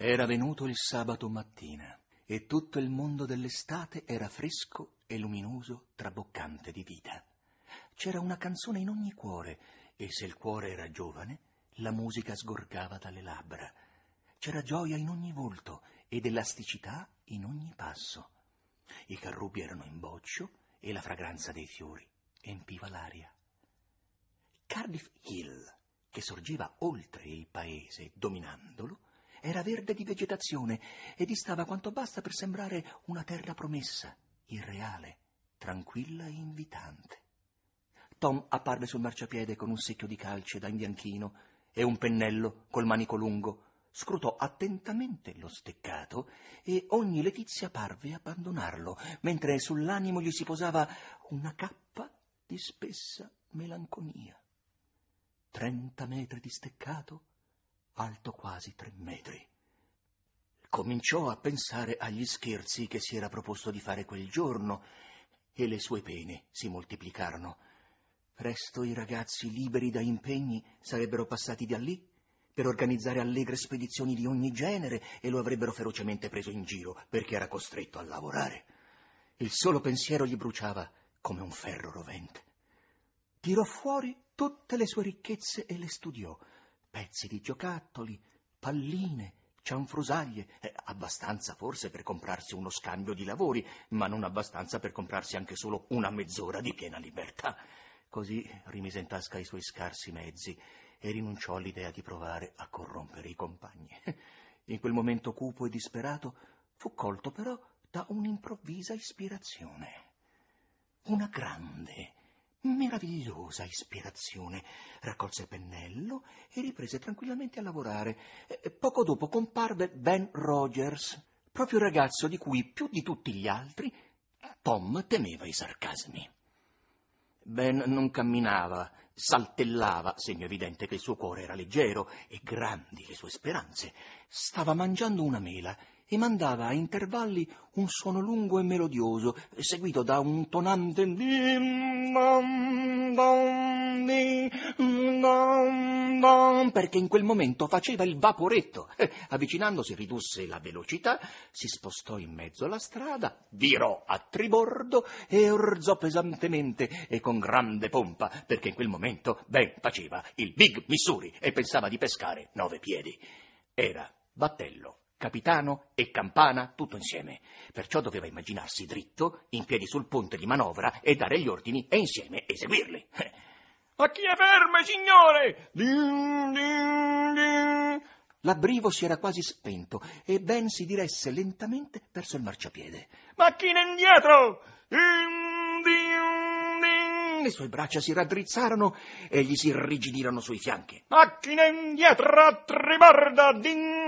Era venuto il sabato mattina e tutto il mondo dell'estate era fresco e luminoso, traboccante di vita. C'era una canzone in ogni cuore e se il cuore era giovane, la musica sgorgava dalle labbra. C'era gioia in ogni volto ed elasticità in ogni passo. I carrubi erano in boccio e la fragranza dei fiori empiva l'aria. Cardiff Hill, che sorgeva oltre il paese, dominandolo, era verde di vegetazione e distava quanto basta per sembrare una terra promessa, irreale, tranquilla e invitante. Tom apparve sul marciapiede con un secchio di calce da imbianchino e un pennello col manico lungo. Scrutò attentamente lo steccato e ogni letizia parve abbandonarlo, mentre sull'animo gli si posava una cappa di spessa melanconia. Trenta metri di steccato, alto quasi tre metri. Cominciò a pensare agli scherzi che si era proposto di fare quel giorno e le sue pene si moltiplicarono. Presto i ragazzi liberi da impegni sarebbero passati da lì per organizzare allegre spedizioni di ogni genere e lo avrebbero ferocemente preso in giro perché era costretto a lavorare. Il solo pensiero gli bruciava come un ferro rovente. Tirò fuori tutte le sue ricchezze e le studiò pezzi di giocattoli, palline, cianfrusaglie, eh, abbastanza forse per comprarsi uno scambio di lavori, ma non abbastanza per comprarsi anche solo una mezz'ora di piena libertà. Così rimise in tasca i suoi scarsi mezzi e rinunciò all'idea di provare a corrompere i compagni. In quel momento cupo e disperato fu colto però da un'improvvisa ispirazione. Una grande, meravigliosa ispirazione. Raccolse il pennello e riprese tranquillamente a lavorare. Poco dopo comparve Ben Rogers, proprio il ragazzo di cui più di tutti gli altri Tom temeva i sarcasmi. Ben non camminava, saltellava, segno evidente che il suo cuore era leggero e grandi le sue speranze. Stava mangiando una mela mandava a intervalli un suono lungo e melodioso, seguito da un tonante perché in quel momento faceva il vaporetto. Avvicinandosi ridusse la velocità, si spostò in mezzo alla strada, virò a tribordo e orzò pesantemente e con grande pompa, perché in quel momento Ben faceva il Big Missouri e pensava di pescare nove piedi. Era battello capitano e campana tutto insieme. Perciò doveva immaginarsi dritto, in piedi sul ponte di manovra e dare gli ordini e insieme eseguirli. A chi è ferme, signore? Din, din, din. L'abbrivo si era quasi spento e Ben si diresse lentamente verso il marciapiede. Macchina indietro! Din, din, din. Le sue braccia si raddrizzarono e gli si irrigidirono sui fianchi. Macchina indietro a triborda! Din,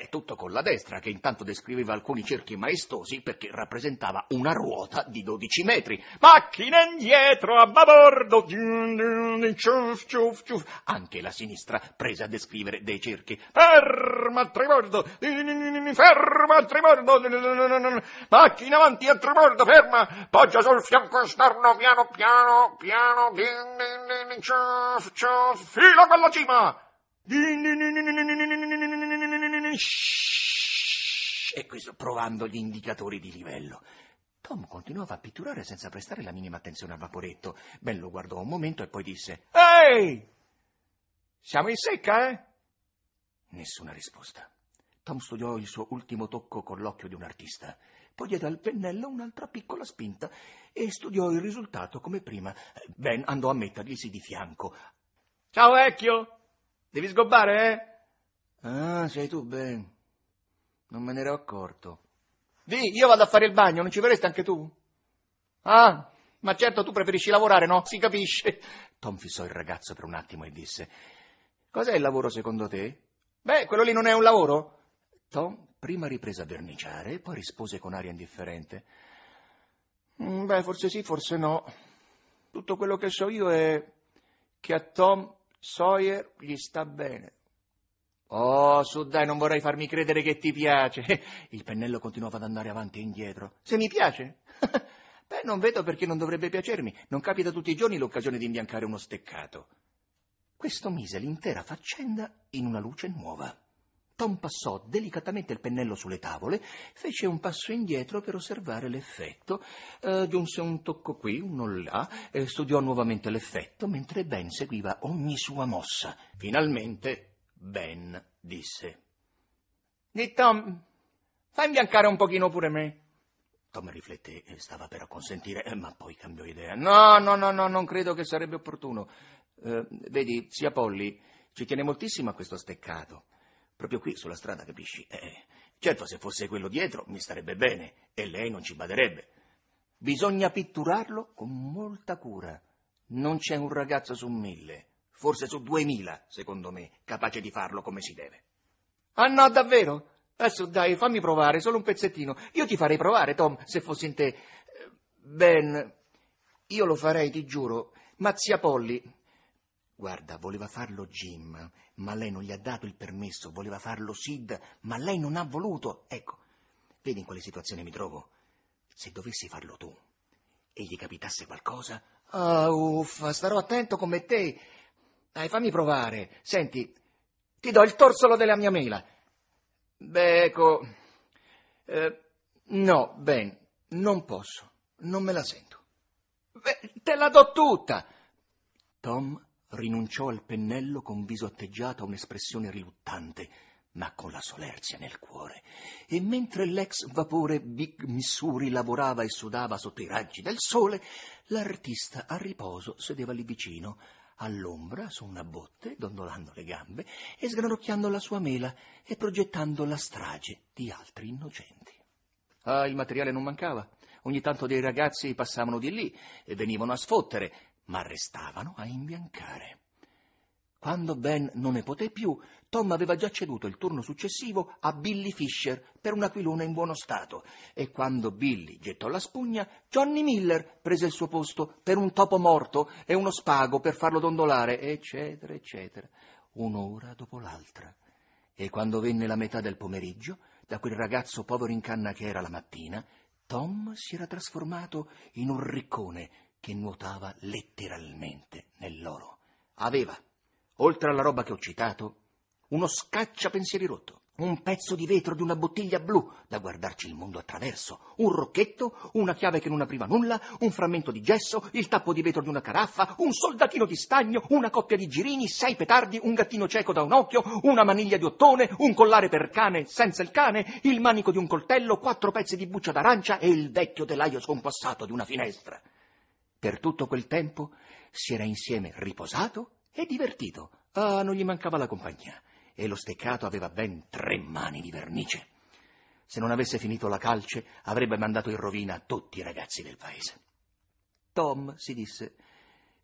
è tutto con la destra, che intanto descriveva alcuni cerchi maestosi perché rappresentava una ruota di dodici metri. Macchina indietro, a babordo! Anche la sinistra prese a descrivere dei cerchi. Ferma a tribordo! Ferma a tribordo! Macchina avanti a tribordo, ferma! Poggia sul fianco esterno, piano, piano, piano, fila con la cima! E questo provando gli indicatori di livello. Tom continuava a pitturare senza prestare la minima attenzione al vaporetto. Ben lo guardò un momento e poi disse: Ehi! Siamo in secca, eh? Nessuna risposta. Tom studiò il suo ultimo tocco con l'occhio di un artista. Poi diede al pennello un'altra piccola spinta e studiò il risultato come prima. Ben andò a metterglisi di fianco. Ciao vecchio! Devi sgobbare, eh? Ah, sei tu, Ben. Non me ne ero accorto. Di, io vado a fare il bagno, non ci verresti anche tu? Ah, ma certo tu preferisci lavorare, no? Si capisce. Tom fissò il ragazzo per un attimo e disse: Cos'è il lavoro secondo te? Beh, quello lì non è un lavoro? Tom prima riprese a verniciare e poi rispose con aria indifferente. Mm, beh, forse sì, forse no. Tutto quello che so io è che a Tom Sawyer gli sta bene. Oh, su dai, non vorrei farmi credere che ti piace. Il pennello continuava ad andare avanti e indietro. Se mi piace? Beh, non vedo perché non dovrebbe piacermi. Non capita tutti i giorni l'occasione di imbiancare uno steccato. questo mise l'intera faccenda in una luce nuova. Tom passò delicatamente il pennello sulle tavole, fece un passo indietro per osservare l'effetto, eh, giunse un tocco qui, uno là, eh, studiò nuovamente l'effetto, mentre Ben seguiva ogni sua mossa. Finalmente Ben disse: Di Tom, fai imbiancare un pochino pure me. Tom rifletté e stava per acconsentire, eh, ma poi cambiò idea. No, no, no, no, non credo che sarebbe opportuno. Eh, vedi, zia Polly ci tiene moltissimo a questo steccato. Proprio qui sulla strada, capisci? Eh, certo, se fosse quello dietro mi starebbe bene e lei non ci baderebbe. Bisogna pitturarlo con molta cura. Non c'è un ragazzo su mille, forse su duemila, secondo me, capace di farlo come si deve. Ah no, davvero? Adesso dai, fammi provare, solo un pezzettino. Io ti farei provare, Tom, se fossi in te. Ben, io lo farei, ti giuro, ma zia Polly Guarda, voleva farlo Jim, ma lei non gli ha dato il permesso, voleva farlo Sid, ma lei non ha voluto. Ecco, vedi in quale situazione mi trovo? Se dovessi farlo tu e gli capitasse qualcosa... Ah, oh, uffa, starò attento come te. Dai, fammi provare. Senti, ti do il torsolo della mia mela. Beh, ecco... Eh, no, Ben, non posso. Non me la sento. Beh, te la do tutta. Tom rinunciò al pennello con viso atteggiato a un'espressione riluttante, ma con la solerzia nel cuore. E mentre l'ex vapore Big Missouri lavorava e sudava sotto i raggi del sole, l'artista a riposo sedeva lì vicino, all'ombra, su una botte, dondolando le gambe e sgranocchiando la sua mela e progettando la strage di altri innocenti. Ah, il materiale non mancava. Ogni tanto dei ragazzi passavano di lì e venivano a sfottere, ma restavano a imbiancare. Quando Ben non ne poté più, Tom aveva già ceduto il turno successivo a Billy Fisher per un aquilone in buono stato e quando Billy gettò la spugna, Johnny Miller prese il suo posto per un topo morto e uno spago per farlo dondolare, eccetera, eccetera, un'ora dopo l'altra. E quando venne la metà del pomeriggio, da quel ragazzo povero in canna che era la mattina, Tom si era trasformato in un riccone che nuotava letteralmente nell'oro. Aveva, oltre alla roba che ho citato, uno scacciapensieri rotto, un pezzo di vetro di una bottiglia blu da guardarci il mondo attraverso, un rocchetto, una chiave che non apriva nulla, un frammento di gesso, il tappo di vetro di una caraffa, un soldatino di stagno, una coppia di girini, sei petardi, un gattino cieco da un occhio, una maniglia di ottone, un collare per cane senza il cane, il manico di un coltello, quattro pezzi di buccia d'arancia e il vecchio telaio scompassato di una finestra. Per tutto quel tempo si era insieme riposato e divertito. Ah, non gli mancava la compagnia. E lo steccato aveva ben tre mani di vernice. Se non avesse finito la calce, avrebbe mandato in rovina tutti i ragazzi del paese. Tom si disse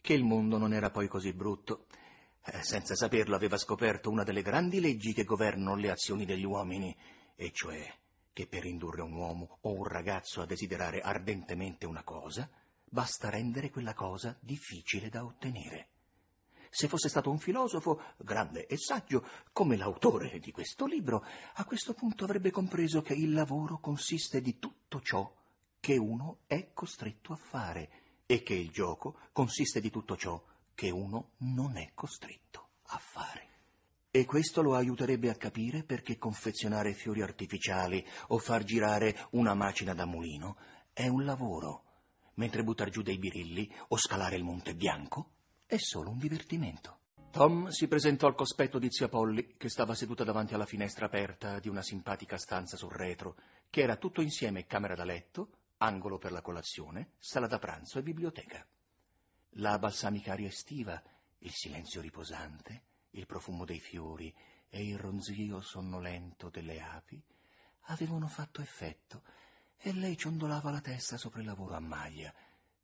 che il mondo non era poi così brutto. Eh, senza saperlo aveva scoperto una delle grandi leggi che governano le azioni degli uomini, e cioè che per indurre un uomo o un ragazzo a desiderare ardentemente una cosa, basta rendere quella cosa difficile da ottenere. Se fosse stato un filosofo, grande e saggio, come l'autore di questo libro, a questo punto avrebbe compreso che il lavoro consiste di tutto ciò che uno è costretto a fare e che il gioco consiste di tutto ciò che uno non è costretto a fare. E questo lo aiuterebbe a capire perché confezionare fiori artificiali o far girare una macina da mulino è un lavoro mentre buttar giù dei birilli o scalare il Monte Bianco è solo un divertimento. Tom si presentò al cospetto di zia Polly, che stava seduta davanti alla finestra aperta di una simpatica stanza sul retro, che era tutto insieme camera da letto, angolo per la colazione, sala da pranzo e biblioteca. La balsamica aria estiva, il silenzio riposante, il profumo dei fiori e il ronzio sonnolento delle api avevano fatto effetto e lei ciondolava la testa sopra il lavoro a maglia,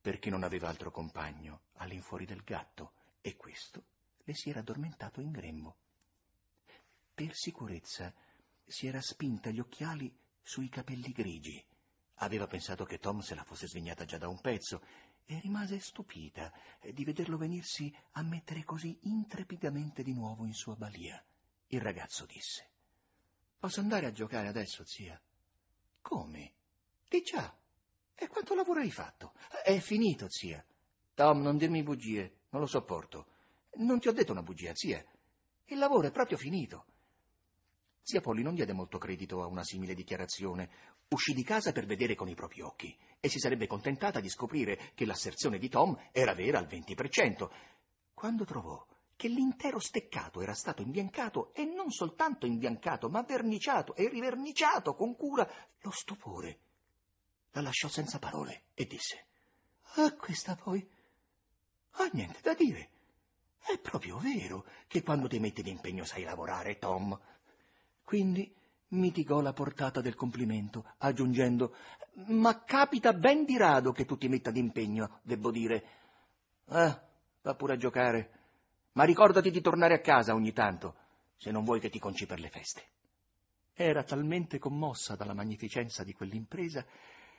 perché non aveva altro compagno all'infuori del gatto, e questo le si era addormentato in grembo. Per sicurezza si era spinta gli occhiali sui capelli grigi. Aveva pensato che Tom se la fosse svegliata già da un pezzo e rimase stupita di vederlo venirsi a mettere così intrepidamente di nuovo in sua balia. Il ragazzo disse: Posso andare a giocare adesso, zia? Come? Di già. E quanto lavoro hai fatto? È finito, zia. Tom, non dirmi bugie, non lo sopporto. Non ti ho detto una bugia, zia. Il lavoro è proprio finito. Zia Polly non diede molto credito a una simile dichiarazione. Uscì di casa per vedere con i propri occhi e si sarebbe contentata di scoprire che l'asserzione di Tom era vera al 20%. Quando trovò che l'intero steccato era stato imbiancato e non soltanto imbiancato, ma verniciato e riverniciato con cura, lo stupore la lasciò senza parole e disse: Ah, questa poi. Ah, niente da dire. È proprio vero che quando ti metti d'impegno sai lavorare, Tom. Quindi mitigò la portata del complimento, aggiungendo: Ma capita ben di rado che tu ti metta d'impegno, debbo dire. Ah, va pure a giocare ma ricordati di tornare a casa ogni tanto, se non vuoi che ti conci per le feste. Era talmente commossa dalla magnificenza di quell'impresa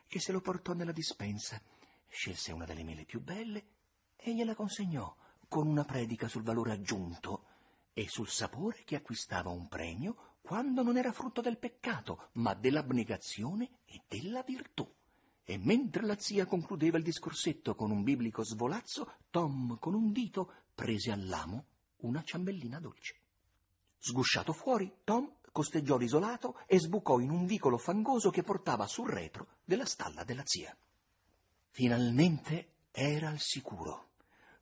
che se lo portò nella dispensa, scelse una delle mele più belle e gliela consegnò con una predica sul valore aggiunto e sul sapore che acquistava un premio quando non era frutto del peccato, ma dell'abnegazione e della virtù. E mentre la zia concludeva il discorsetto con un biblico svolazzo, Tom con un dito prese all'amo una ciambellina dolce. Sgusciato fuori, Tom costeggiò risolato e sbucò in un vicolo fangoso che portava sul retro della stalla della zia. Finalmente era al sicuro,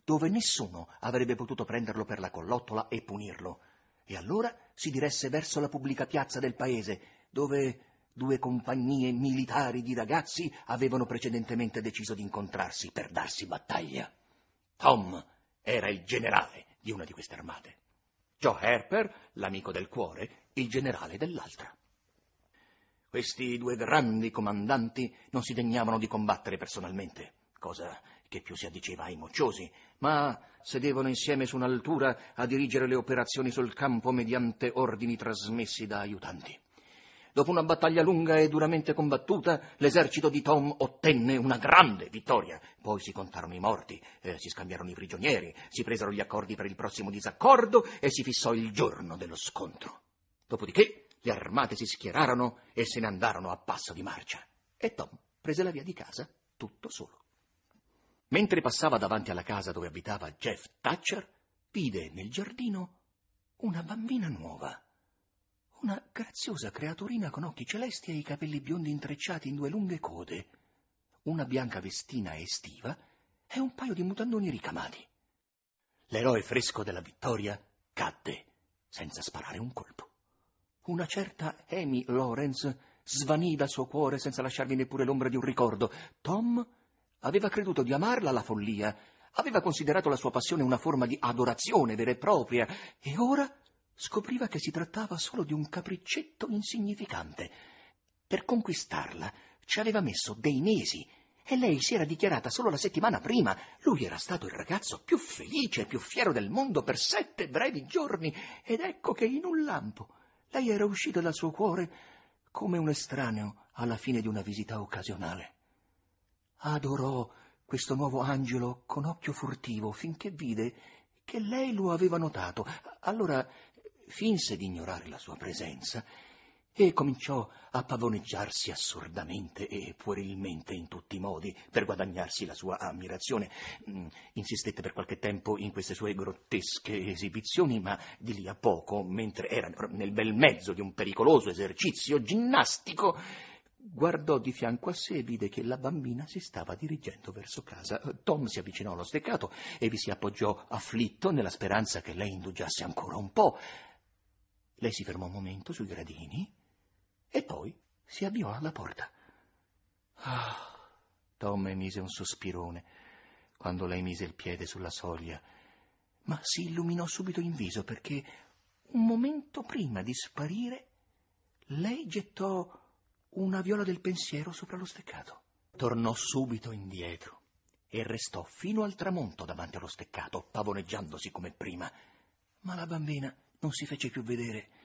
dove nessuno avrebbe potuto prenderlo per la collottola e punirlo. E allora si diresse verso la pubblica piazza del paese, dove due compagnie militari di ragazzi avevano precedentemente deciso di incontrarsi per darsi battaglia. Tom era il generale di una di queste armate. Joe Harper, l'amico del cuore, il generale dell'altra. Questi due grandi comandanti non si degnavano di combattere personalmente, cosa che più si addiceva ai mocciosi, ma sedevano insieme su un'altura a dirigere le operazioni sul campo mediante ordini trasmessi da aiutanti. Dopo una battaglia lunga e duramente combattuta, l'esercito di Tom ottenne una grande vittoria. Poi si contarono i morti, eh, si scambiarono i prigionieri, si presero gli accordi per il prossimo disaccordo e si fissò il giorno dello scontro. Dopodiché le armate si schierarono e se ne andarono a passo di marcia. E Tom prese la via di casa tutto solo. Mentre passava davanti alla casa dove abitava Jeff Thatcher, vide nel giardino una bambina nuova una graziosa creaturina con occhi celesti e i capelli biondi intrecciati in due lunghe code, una bianca vestina estiva e un paio di mutandoni ricamati. L'eroe fresco della vittoria cadde senza sparare un colpo. Una certa Amy Lawrence svanì dal suo cuore senza lasciarvi neppure l'ombra di un ricordo. Tom aveva creduto di amarla alla follia, aveva considerato la sua passione una forma di adorazione vera e propria, e ora scopriva che si trattava solo di un capriccetto insignificante. Per conquistarla ci aveva messo dei mesi e lei si era dichiarata solo la settimana prima. Lui era stato il ragazzo più felice e più fiero del mondo per sette brevi giorni ed ecco che in un lampo lei era uscita dal suo cuore come un estraneo alla fine di una visita occasionale. Adorò questo nuovo angelo con occhio furtivo finché vide che lei lo aveva notato. Allora finse di ignorare la sua presenza e cominciò a pavoneggiarsi assurdamente e puerilmente in tutti i modi per guadagnarsi la sua ammirazione. Mm, insistette per qualche tempo in queste sue grottesche esibizioni, ma di lì a poco, mentre era nel bel mezzo di un pericoloso esercizio ginnastico, guardò di fianco a sé e vide che la bambina si stava dirigendo verso casa. Tom si avvicinò allo steccato e vi si appoggiò afflitto nella speranza che lei indugiasse ancora un po'. Lei si fermò un momento sui gradini si avviò alla porta. Ah, Tom emise un sospirone quando lei mise il piede sulla soglia, ma si illuminò subito in viso perché un momento prima di sparire lei gettò una viola del pensiero sopra lo steccato. Tornò subito indietro e restò fino al tramonto davanti allo steccato, pavoneggiandosi come prima. Ma la bambina non si fece più vedere,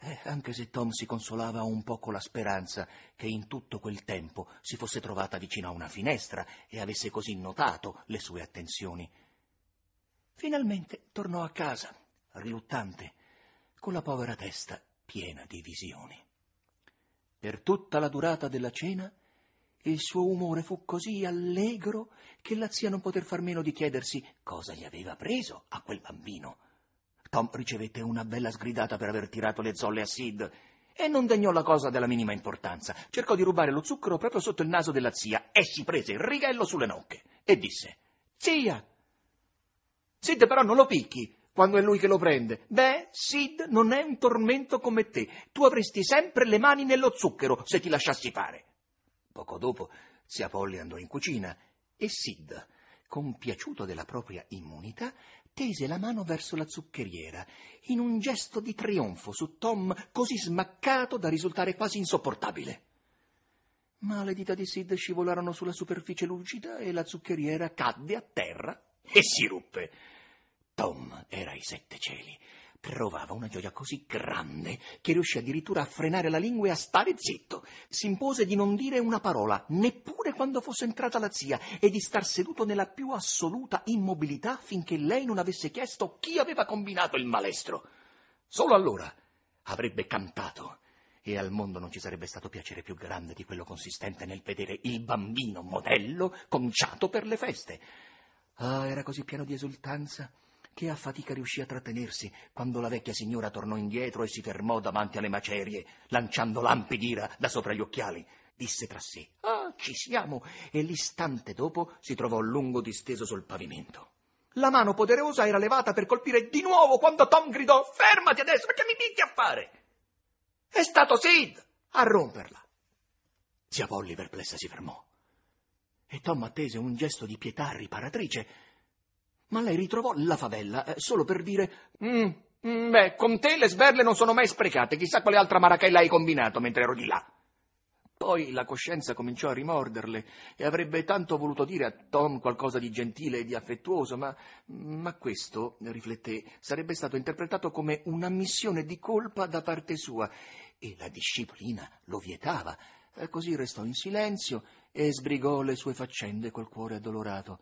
eh, anche se Tom si consolava un po' con la speranza che in tutto quel tempo si fosse trovata vicino a una finestra e avesse così notato le sue attenzioni. Finalmente tornò a casa, riluttante, con la povera testa piena di visioni. Per tutta la durata della cena Il suo umore fu così allegro che la zia non poté far meno di chiedersi cosa gli aveva preso a quel bambino. Tom ricevette una bella sgridata per aver tirato le zolle a Sid e non degnò la cosa della minima importanza. Cercò di rubare lo zucchero proprio sotto il naso della zia e si prese il righello sulle nocche e disse: Zia! Sid però non lo picchi quando è lui che lo prende. Beh, Sid non è un tormento come te. Tu avresti sempre le mani nello zucchero se ti lasciassi fare. Poco dopo, zia Polly andò in cucina e Sid, compiaciuto della propria immunità, tese la mano verso la zuccheriera, in un gesto di trionfo su Tom così smaccato da risultare quasi insopportabile. Ma le dita di Sid scivolarono sulla superficie lucida e la zuccheriera cadde a terra e si ruppe. Tom era ai sette cieli. Provava una gioia così grande che riuscì addirittura a frenare la lingua e a stare zitto. Si impose di non dire una parola, neppure quando fosse entrata la zia, e di star seduto nella più assoluta immobilità finché lei non avesse chiesto chi aveva combinato il malestro. Solo allora avrebbe cantato e al mondo non ci sarebbe stato piacere più grande di quello consistente nel vedere il bambino modello conciato per le feste. Ah, era così pieno di esultanza che a fatica riuscì a trattenersi quando la vecchia signora tornò indietro e si fermò davanti alle macerie, lanciando lampi d'ira da sopra gli occhiali. Disse tra sé: Ah, ci siamo! E l'istante dopo si trovò lungo disteso sul pavimento. La mano poderosa era levata per colpire di nuovo quando Tom gridò: Fermati adesso, perché mi picchi a fare? È stato Sid a romperla. Zia Polly perplessa si fermò. E Tom attese un gesto di pietà riparatrice ma lei ritrovò la favella eh, solo per dire mm, mm, beh, con te le sberle non sono mai sprecate, chissà quale altra marachella hai combinato mentre ero di là. Poi la coscienza cominciò a rimorderle e avrebbe tanto voluto dire a Tom qualcosa di gentile e di affettuoso, ma, ma questo, rifletté, sarebbe stato interpretato come un'ammissione di colpa da parte sua e la disciplina lo vietava. E così restò in silenzio e sbrigò le sue faccende col cuore addolorato.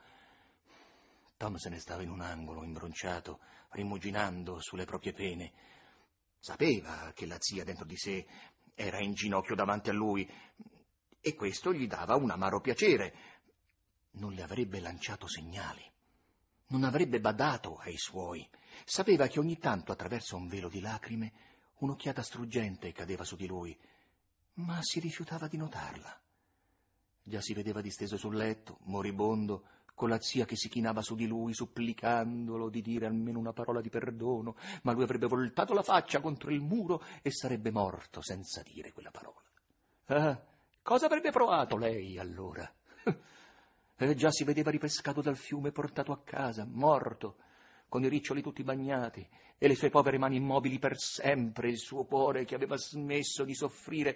Tom se ne stava in un angolo, imbronciato, rimuginando sulle proprie pene. Sapeva che la zia dentro di sé era in ginocchio davanti a lui e questo gli dava un amaro piacere. Non le avrebbe lanciato segnali, non avrebbe badato ai suoi. Sapeva che ogni tanto, attraverso un velo di lacrime, un'occhiata struggente cadeva su di lui, ma si rifiutava di notarla. Già si vedeva disteso sul letto, moribondo, con la zia che si chinava su di lui, supplicandolo di dire almeno una parola di perdono, ma lui avrebbe voltato la faccia contro il muro e sarebbe morto senza dire quella parola. Ah, cosa avrebbe provato lei allora? E già si vedeva ripescato dal fiume, portato a casa, morto, con i riccioli tutti bagnati, e le sue povere mani immobili per sempre, il suo cuore che aveva smesso di soffrire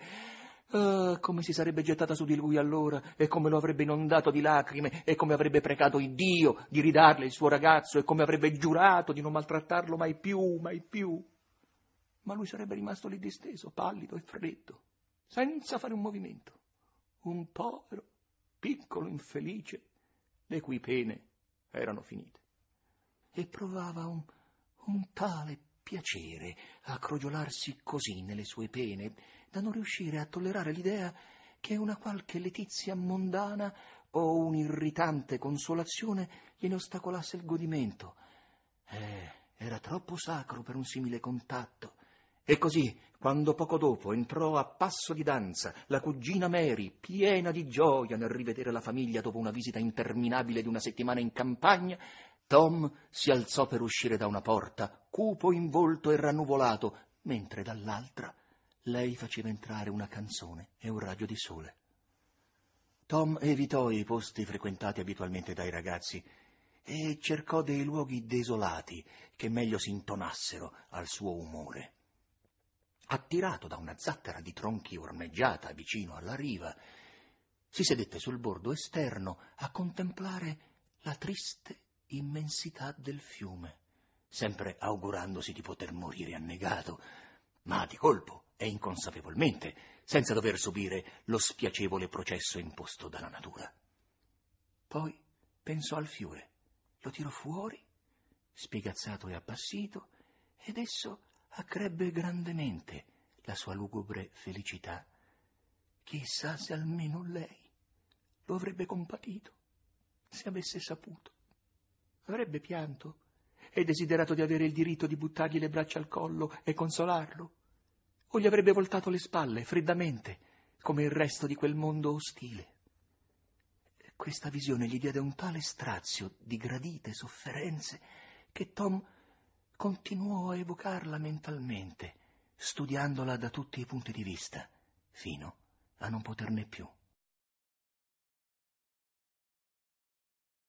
Ah, come si sarebbe gettata su di lui allora e come lo avrebbe inondato di lacrime e come avrebbe pregato il Dio di ridarle il suo ragazzo e come avrebbe giurato di non maltrattarlo mai più, mai più. Ma lui sarebbe rimasto lì disteso, pallido e freddo, senza fare un movimento. Un povero, piccolo infelice, le cui pene erano finite. E provava un, un tale piacere a crogiolarsi così nelle sue pene da non riuscire a tollerare l'idea che una qualche letizia mondana o un'irritante consolazione gliene ostacolasse il godimento. Eh, era troppo sacro per un simile contatto. E così, quando poco dopo entrò a passo di danza la cugina Mary, piena di gioia nel rivedere la famiglia dopo una visita interminabile di una settimana in campagna, Tom si alzò per uscire da una porta, cupo in volto e rannuvolato, mentre dall'altra lei faceva entrare una canzone e un raggio di sole. Tom evitò i posti frequentati abitualmente dai ragazzi e cercò dei luoghi desolati che meglio si intonassero al suo umore. Attirato da una zattera di tronchi ormeggiata vicino alla riva, si sedette sul bordo esterno a contemplare la triste immensità del fiume, sempre augurandosi di poter morire annegato, ma di colpo e inconsapevolmente, senza dover subire lo spiacevole processo imposto dalla natura. Poi pensò al fiore, lo tirò fuori, spiegazzato e appassito, ed esso accrebbe grandemente la sua lugubre felicità. Chissà se almeno lei lo avrebbe compatito, se avesse saputo. Avrebbe pianto e desiderato di avere il diritto di buttargli le braccia al collo e consolarlo, o gli avrebbe voltato le spalle freddamente, come il resto di quel mondo ostile. Questa visione gli diede un tale strazio di gradite sofferenze che Tom continuò a evocarla mentalmente, studiandola da tutti i punti di vista, fino a non poterne più.